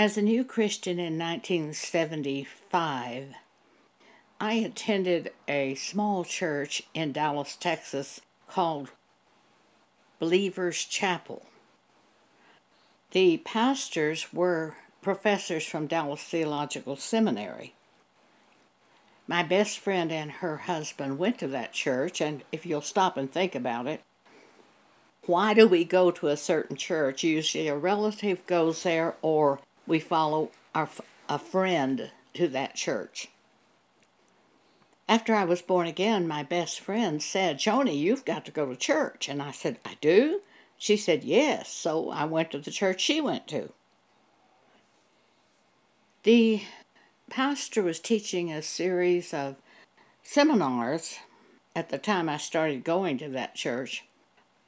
As a new Christian in 1975, I attended a small church in Dallas, Texas called Believers Chapel. The pastors were professors from Dallas Theological Seminary. My best friend and her husband went to that church, and if you'll stop and think about it, why do we go to a certain church? Usually a relative goes there, or we follow our, a friend to that church. After I was born again, my best friend said, Joni, you've got to go to church. And I said, I do? She said, yes. So I went to the church she went to. The pastor was teaching a series of seminars at the time I started going to that church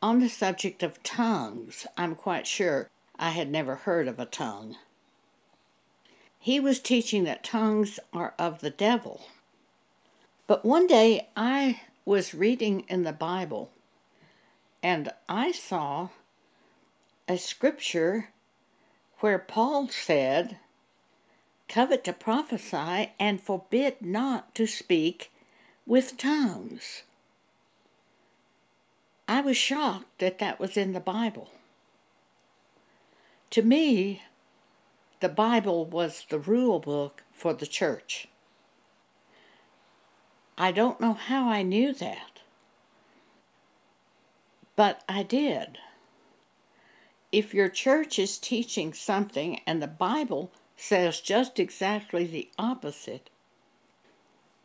on the subject of tongues. I'm quite sure I had never heard of a tongue. He was teaching that tongues are of the devil. But one day I was reading in the Bible and I saw a scripture where Paul said, Covet to prophesy and forbid not to speak with tongues. I was shocked that that was in the Bible. To me, the Bible was the rule book for the church. I don't know how I knew that, but I did. If your church is teaching something and the Bible says just exactly the opposite,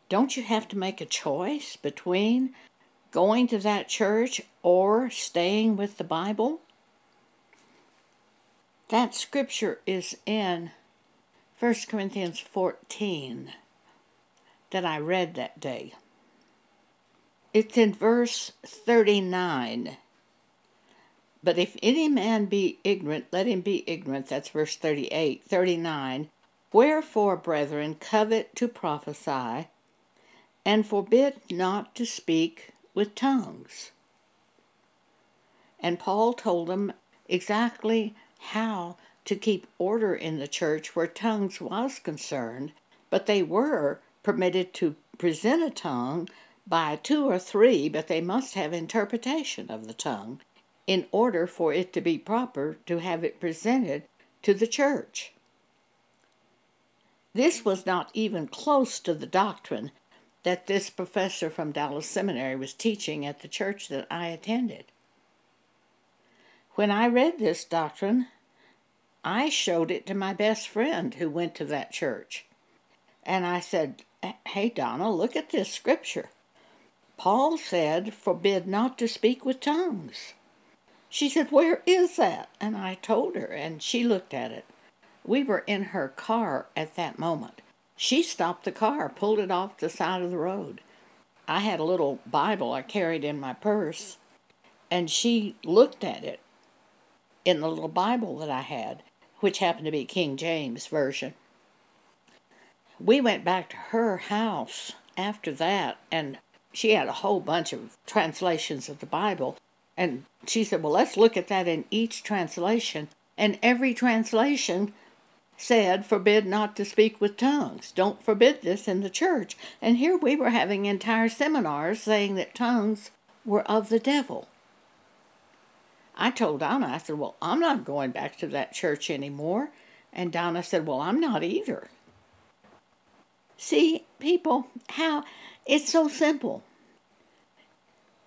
don't you have to make a choice between going to that church or staying with the Bible? That scripture is in 1 Corinthians 14 that I read that day. It's in verse 39. But if any man be ignorant, let him be ignorant. That's verse 38. 39. Wherefore, brethren, covet to prophesy, and forbid not to speak with tongues. And Paul told them exactly how to keep order in the church where tongues was concerned, but they were permitted to present a tongue by two or three, but they must have interpretation of the tongue in order for it to be proper to have it presented to the church. This was not even close to the doctrine that this professor from Dallas Seminary was teaching at the church that I attended. When I read this doctrine, I showed it to my best friend who went to that church. And I said, Hey, Donna, look at this scripture. Paul said, Forbid not to speak with tongues. She said, Where is that? And I told her, and she looked at it. We were in her car at that moment. She stopped the car, pulled it off the side of the road. I had a little Bible I carried in my purse, and she looked at it in the little Bible that I had, which happened to be King James Version we went back to her house after that, and she had a whole bunch of translations of the Bible. And she said, Well, let's look at that in each translation. And every translation said, Forbid not to speak with tongues. Don't forbid this in the church. And here we were having entire seminars saying that tongues were of the devil. I told Donna, I said, Well, I'm not going back to that church anymore. And Donna said, Well, I'm not either. See, people, how it's so simple.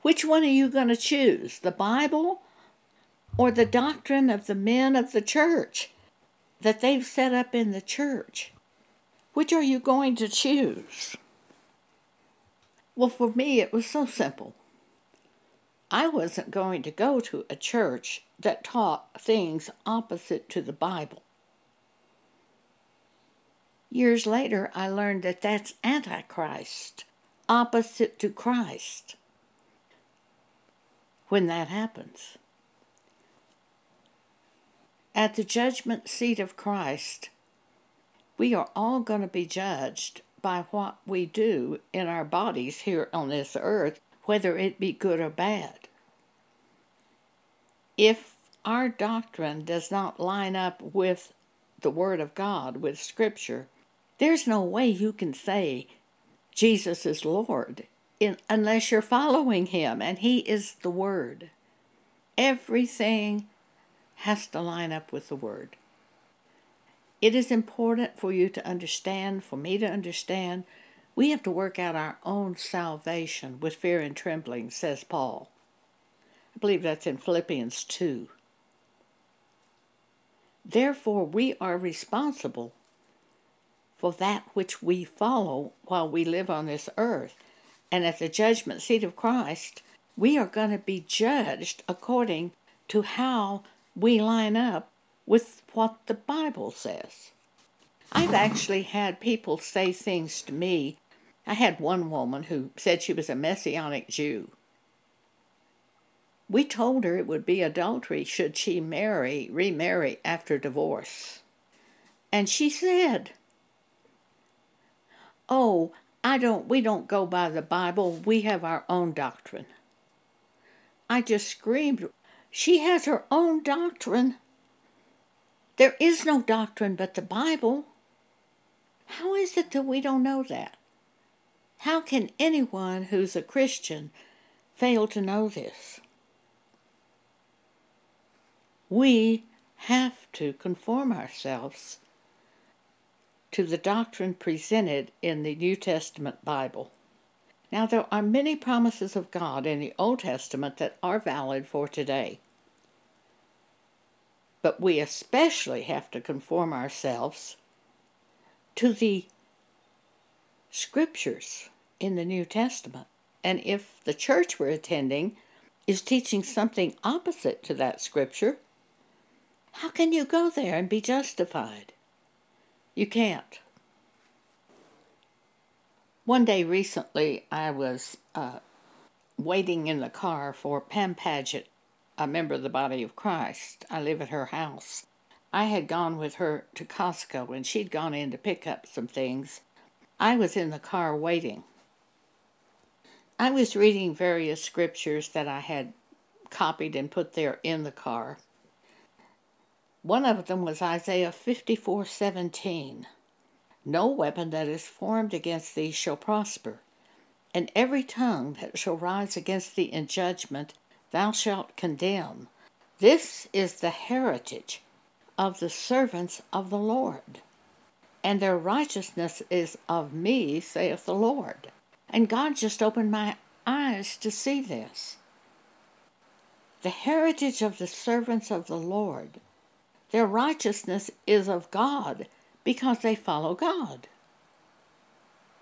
Which one are you going to choose, the Bible or the doctrine of the men of the church that they've set up in the church? Which are you going to choose? Well, for me, it was so simple. I wasn't going to go to a church that taught things opposite to the Bible. Years later, I learned that that's Antichrist, opposite to Christ, when that happens. At the judgment seat of Christ, we are all going to be judged by what we do in our bodies here on this earth, whether it be good or bad. If our doctrine does not line up with the Word of God with Scripture, there's no way you can say Jesus is Lord in, unless you're following Him, and He is the Word. Everything has to line up with the Word. It is important for you to understand, for me to understand. We have to work out our own salvation with fear and trembling, says Paul. I believe that's in Philippians 2. Therefore, we are responsible for that which we follow while we live on this earth. And at the judgment seat of Christ, we are going to be judged according to how we line up with what the Bible says. I've actually had people say things to me. I had one woman who said she was a Messianic Jew. We told her it would be adultery should she marry, remarry after divorce. And she said, "Oh, I don't we don't go by the Bible. We have our own doctrine." I just screamed, "She has her own doctrine. There is no doctrine but the Bible. How is it that we don't know that? How can anyone who's a Christian fail to know this? We have to conform ourselves to the doctrine presented in the New Testament Bible. Now, there are many promises of God in the Old Testament that are valid for today. But we especially have to conform ourselves to the scriptures in the New Testament. And if the church we're attending is teaching something opposite to that scripture, how can you go there and be justified? You can't. One day recently, I was uh, waiting in the car for Pam Paget, a member of the Body of Christ. I live at her house. I had gone with her to Costco and she'd gone in to pick up some things. I was in the car waiting. I was reading various scriptures that I had copied and put there in the car. One of them was Isaiah 54:17. No weapon that is formed against thee shall prosper, and every tongue that shall rise against thee in judgment thou shalt condemn. This is the heritage of the servants of the Lord, and their righteousness is of me, saith the Lord. And God just opened my eyes to see this. The heritage of the servants of the Lord their righteousness is of God because they follow God.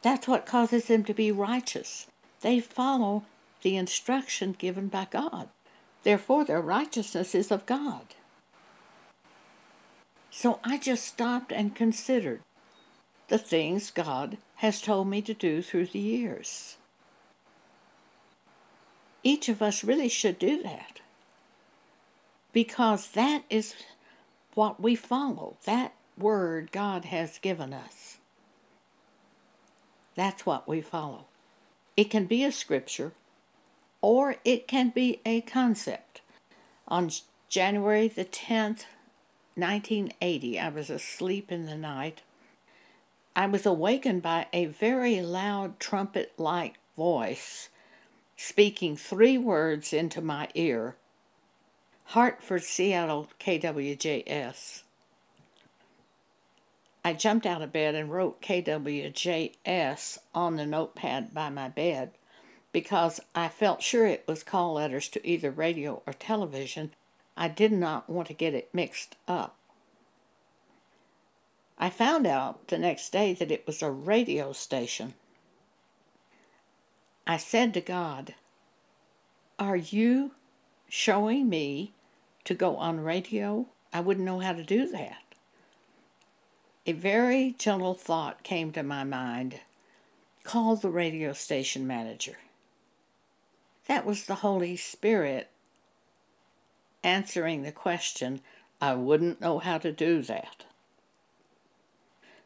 That's what causes them to be righteous. They follow the instruction given by God. Therefore, their righteousness is of God. So I just stopped and considered the things God has told me to do through the years. Each of us really should do that because that is what we follow, that word God has given us. That's what we follow. It can be a scripture or it can be a concept. On January the 10th, 1980, I was asleep in the night. I was awakened by a very loud trumpet like voice speaking three words into my ear Hartford, Seattle, KWJS. I jumped out of bed and wrote KWJS on the notepad by my bed because I felt sure it was call letters to either radio or television. I did not want to get it mixed up. I found out the next day that it was a radio station. I said to God, Are you showing me to go on radio, I wouldn't know how to do that. A very gentle thought came to my mind call the radio station manager. That was the Holy Spirit answering the question. I wouldn't know how to do that.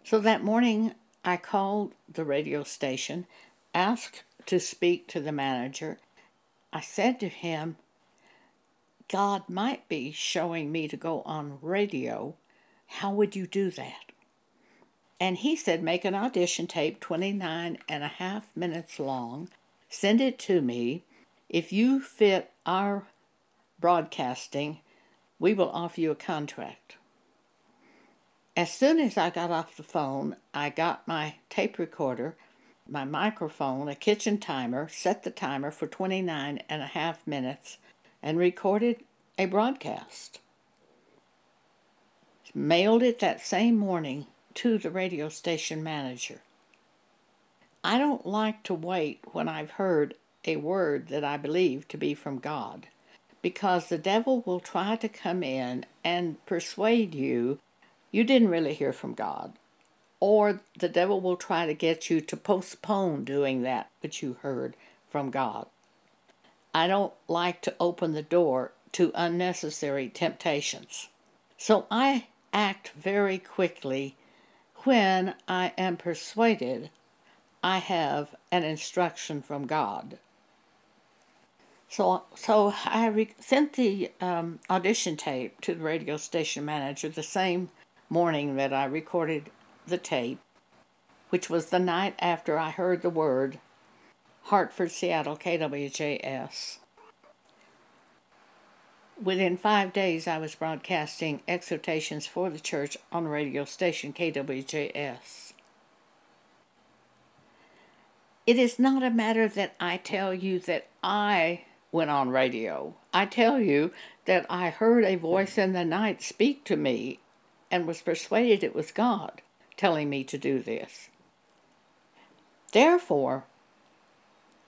So that morning, I called the radio station, asked to speak to the manager. I said to him, God might be showing me to go on radio. How would you do that? And he said, Make an audition tape 29 and a half minutes long, send it to me. If you fit our broadcasting, we will offer you a contract. As soon as I got off the phone, I got my tape recorder, my microphone, a kitchen timer, set the timer for 29 and a half minutes, and recorded a broadcast. Mailed it that same morning to the radio station manager. I don't like to wait when I've heard a word that I believe to be from God, because the devil will try to come in and persuade you you didn't really hear from God. Or the devil will try to get you to postpone doing that which you heard from God. I don't like to open the door to unnecessary temptations. So I act very quickly when I am persuaded I have an instruction from God. So, so I re- sent the um, audition tape to the radio station manager the same morning that I recorded the tape, which was the night after I heard the word Hartford, Seattle, KWJS. Within five days, I was broadcasting exhortations for the church on radio station KWJS. It is not a matter that I tell you that I went on radio. I tell you that I heard a voice in the night speak to me and was persuaded it was God telling me to do this. Therefore,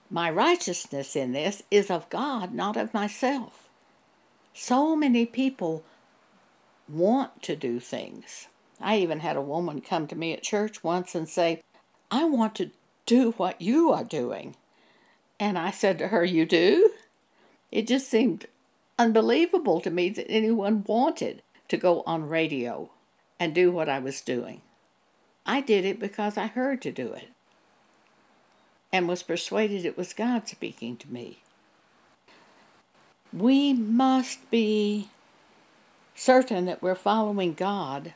my righteousness in this is of God, not of myself. So many people want to do things. I even had a woman come to me at church once and say, I want to do what you are doing. And I said to her, You do? It just seemed unbelievable to me that anyone wanted to go on radio and do what I was doing. I did it because I heard to do it and was persuaded it was God speaking to me. We must be certain that we're following God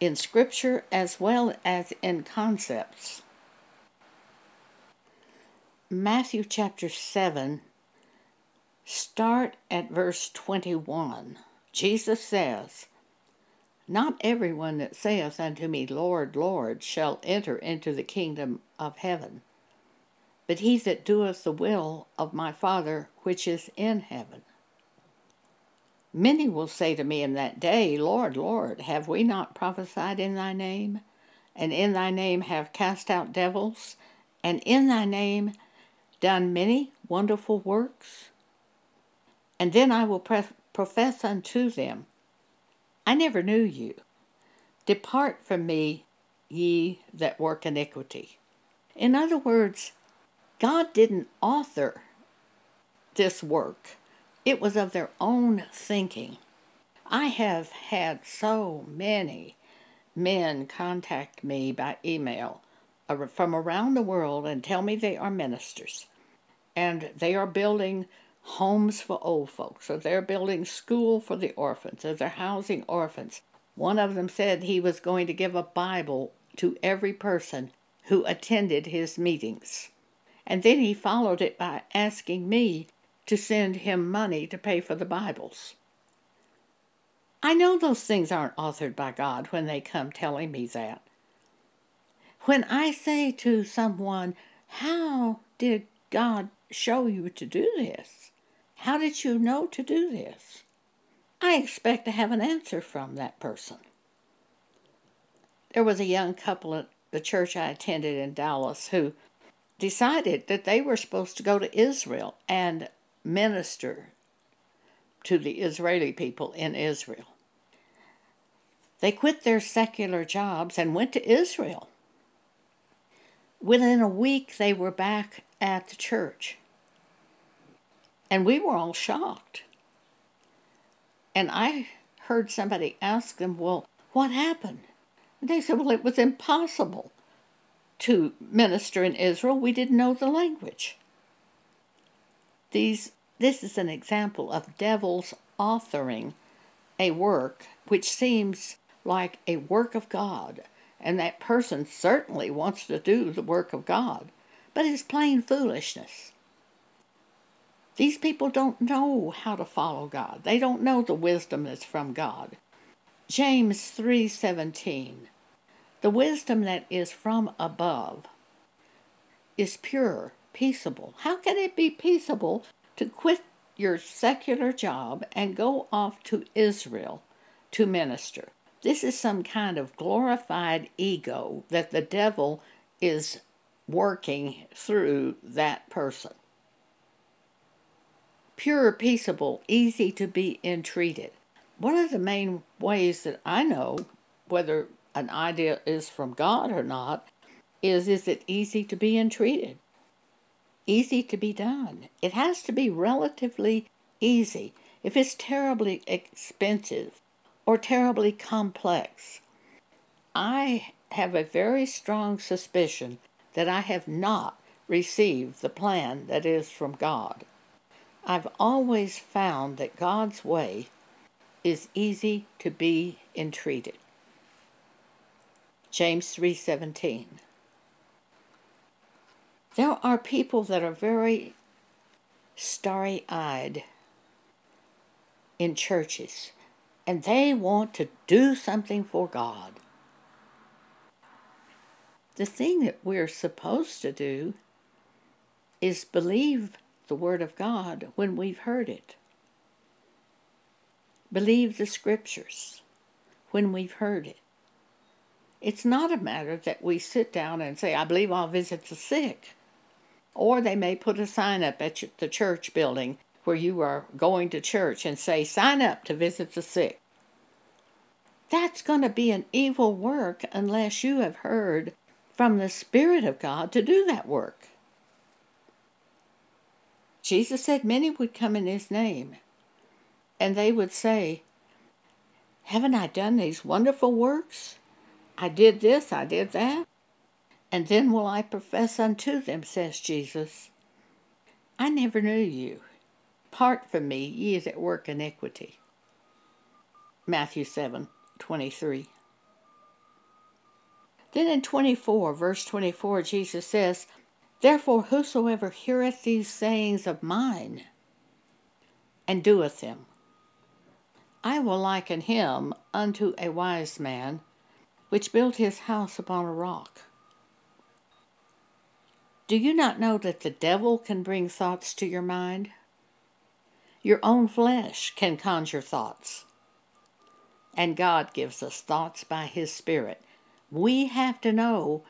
in Scripture as well as in concepts. Matthew chapter 7, start at verse 21. Jesus says, not everyone that saith unto me, Lord, Lord, shall enter into the kingdom of heaven, but he that doeth the will of my Father which is in heaven. Many will say to me in that day, Lord, Lord, have we not prophesied in thy name? And in thy name have cast out devils? And in thy name done many wonderful works? And then I will profess unto them, I never knew you. Depart from me, ye that work iniquity. In other words, God didn't author this work, it was of their own thinking. I have had so many men contact me by email uh, from around the world and tell me they are ministers and they are building homes for old folks, or they're building school for the orphans, or they're housing orphans. One of them said he was going to give a Bible to every person who attended his meetings. And then he followed it by asking me to send him money to pay for the Bibles. I know those things aren't authored by God when they come telling me that. When I say to someone, How did God show you to do this? How did you know to do this? I expect to have an answer from that person. There was a young couple at the church I attended in Dallas who decided that they were supposed to go to Israel and minister to the Israeli people in Israel. They quit their secular jobs and went to Israel. Within a week, they were back at the church. And we were all shocked. And I heard somebody ask them, Well, what happened? And they said, Well, it was impossible to minister in Israel. We didn't know the language. These, this is an example of devils authoring a work which seems like a work of God, and that person certainly wants to do the work of God, but it's plain foolishness. These people don't know how to follow God. They don't know the wisdom that's from God. James 3:17 The wisdom that is from above is pure, peaceable. How can it be peaceable to quit your secular job and go off to Israel to minister? This is some kind of glorified ego that the devil is working through that person pure, peaceable, easy to be entreated. One of the main ways that I know whether an idea is from God or not is is it easy to be entreated? Easy to be done. It has to be relatively easy. If it's terribly expensive or terribly complex, I have a very strong suspicion that I have not received the plan that is from God. I've always found that God's way is easy to be entreated. James 3:17 There are people that are very starry-eyed in churches and they want to do something for God. The thing that we're supposed to do is believe the Word of God when we've heard it. Believe the Scriptures when we've heard it. It's not a matter that we sit down and say, I believe I'll visit the sick. Or they may put a sign up at the church building where you are going to church and say, Sign up to visit the sick. That's going to be an evil work unless you have heard from the Spirit of God to do that work. Jesus said many would come in his name, and they would say, Haven't I done these wonderful works? I did this, I did that. And then will I profess unto them, says Jesus, I never knew you. Part from me, ye that work iniquity. Matthew 7 23. Then in 24, verse 24, Jesus says, Therefore, whosoever heareth these sayings of mine and doeth them, I will liken him unto a wise man which built his house upon a rock. Do you not know that the devil can bring thoughts to your mind? Your own flesh can conjure thoughts. And God gives us thoughts by His Spirit. We have to know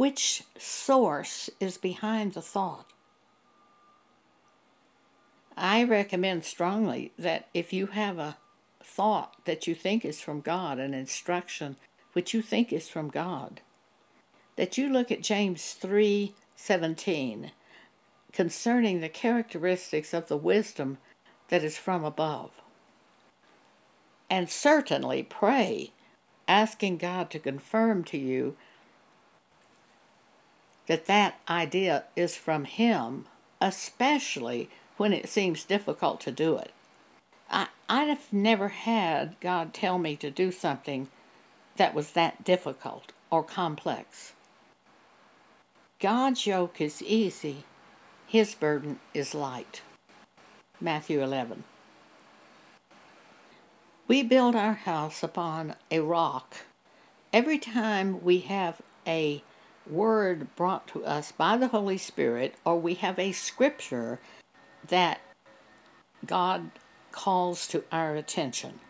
which source is behind the thought. I recommend strongly that if you have a thought that you think is from God, an instruction which you think is from God, that you look at James 3:17 concerning the characteristics of the wisdom that is from above. And certainly pray asking God to confirm to you that that idea is from Him, especially when it seems difficult to do it. I, I've never had God tell me to do something that was that difficult or complex. God's yoke is easy, His burden is light. Matthew 11. We build our house upon a rock. Every time we have a word brought to us by the Holy Spirit, or we have a scripture that God calls to our attention.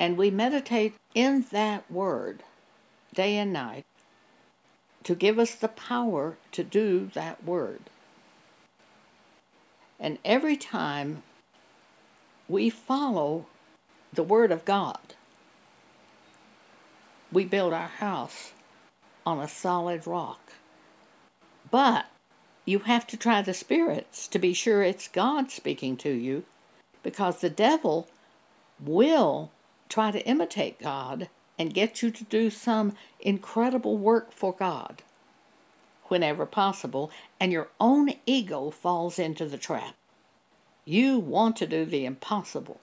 And we meditate in that word day and night to give us the power to do that word. And every time we follow the word of God, we build our house on a solid rock. But you have to try the spirits to be sure it's God speaking to you because the devil will try to imitate God and get you to do some incredible work for God whenever possible, and your own ego falls into the trap. You want to do the impossible.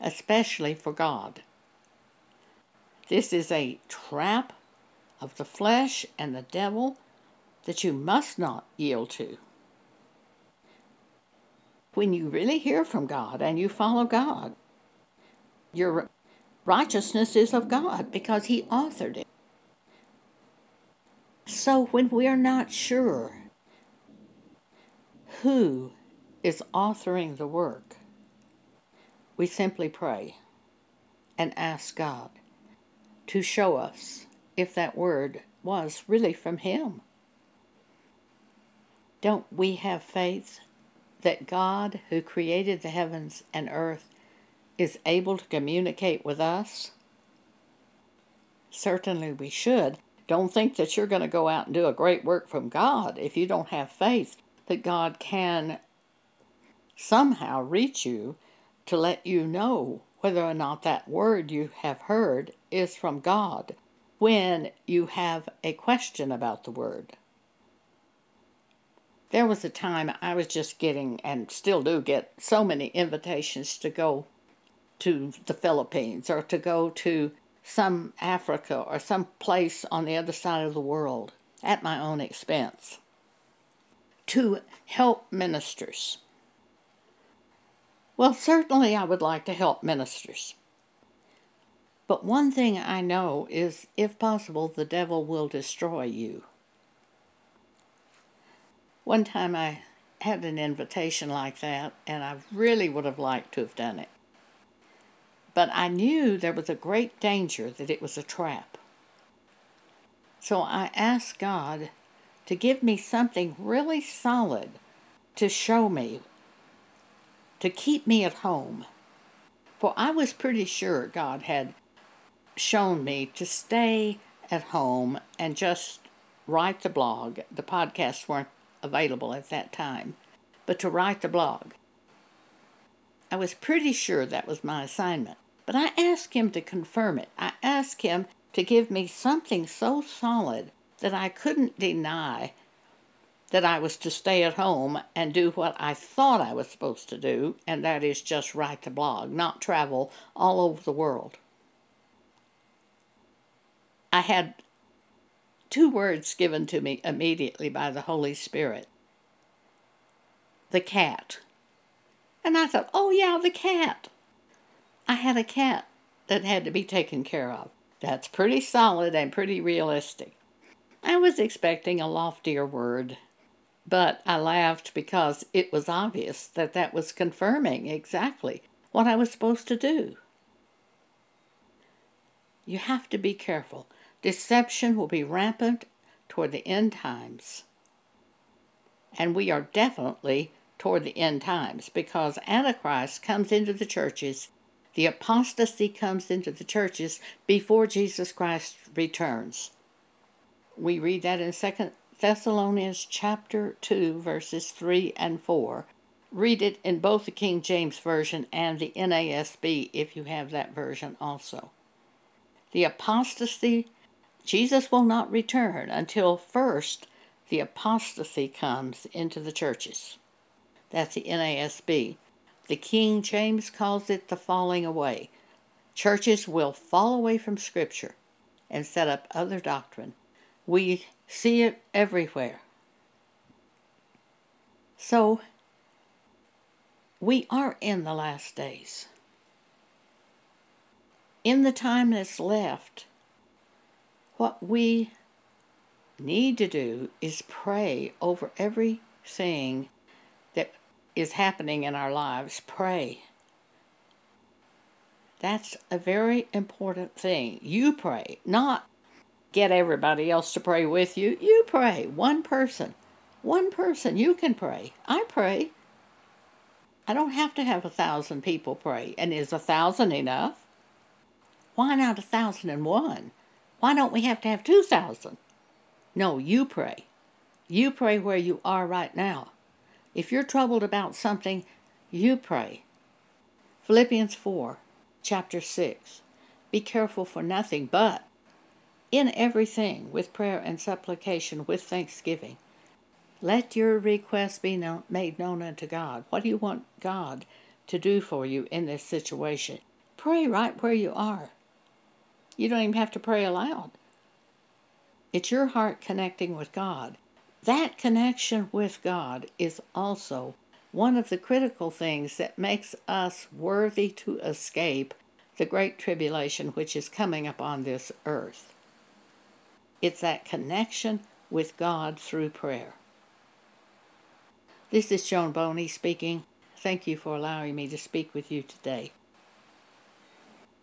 especially for God. This is a trap of the flesh and the devil that you must not yield to. When you really hear from God and you follow God, your righteousness is of God because He authored it. So when we're not sure who is authoring the work, we simply pray and ask God to show us if that word was really from Him. Don't we have faith that God, who created the heavens and earth, is able to communicate with us? Certainly we should. Don't think that you're going to go out and do a great work from God if you don't have faith that God can somehow reach you to let you know whether or not that word you have heard is from God when you have a question about the word. There was a time I was just getting, and still do get, so many invitations to go to the Philippines or to go to some Africa or some place on the other side of the world at my own expense to help ministers. Well, certainly I would like to help ministers. But one thing I know is if possible, the devil will destroy you. One time I had an invitation like that, and I really would have liked to have done it. But I knew there was a great danger that it was a trap. So I asked God to give me something really solid to show me, to keep me at home. For I was pretty sure God had shown me to stay at home and just write the blog. The podcasts weren't available at that time, but to write the blog. I was pretty sure that was my assignment. But I asked him to confirm it. I asked him to give me something so solid that I couldn't deny that I was to stay at home and do what I thought I was supposed to do, and that is just write the blog, not travel all over the world. I had two words given to me immediately by the Holy Spirit the cat. And I thought, oh, yeah, the cat. I had a cat that had to be taken care of. That's pretty solid and pretty realistic. I was expecting a loftier word, but I laughed because it was obvious that that was confirming exactly what I was supposed to do. You have to be careful. Deception will be rampant toward the end times. And we are definitely toward the end times because Antichrist comes into the churches the apostasy comes into the churches before Jesus Christ returns. We read that in 2 Thessalonians chapter 2 verses 3 and 4. Read it in both the King James version and the NASB if you have that version also. The apostasy Jesus will not return until first the apostasy comes into the churches. That's the NASB. The King James calls it the falling away. Churches will fall away from Scripture and set up other doctrine. We see it everywhere. So, we are in the last days. In the time that's left, what we need to do is pray over everything that is happening in our lives, pray. That's a very important thing. You pray, not get everybody else to pray with you. You pray. One person. One person. You can pray. I pray. I don't have to have a thousand people pray. And is a thousand enough? Why not a thousand and one? Why don't we have to have two thousand? No, you pray. You pray where you are right now. If you're troubled about something, you pray. Philippians 4, chapter 6. Be careful for nothing, but in everything, with prayer and supplication, with thanksgiving. Let your requests be known, made known unto God. What do you want God to do for you in this situation? pray right where you are. You don't even have to pray aloud. It's your heart connecting with God. That connection with God is also one of the critical things that makes us worthy to escape the great tribulation which is coming upon this earth. It's that connection with God through prayer. This is Joan Boney speaking. Thank you for allowing me to speak with you today.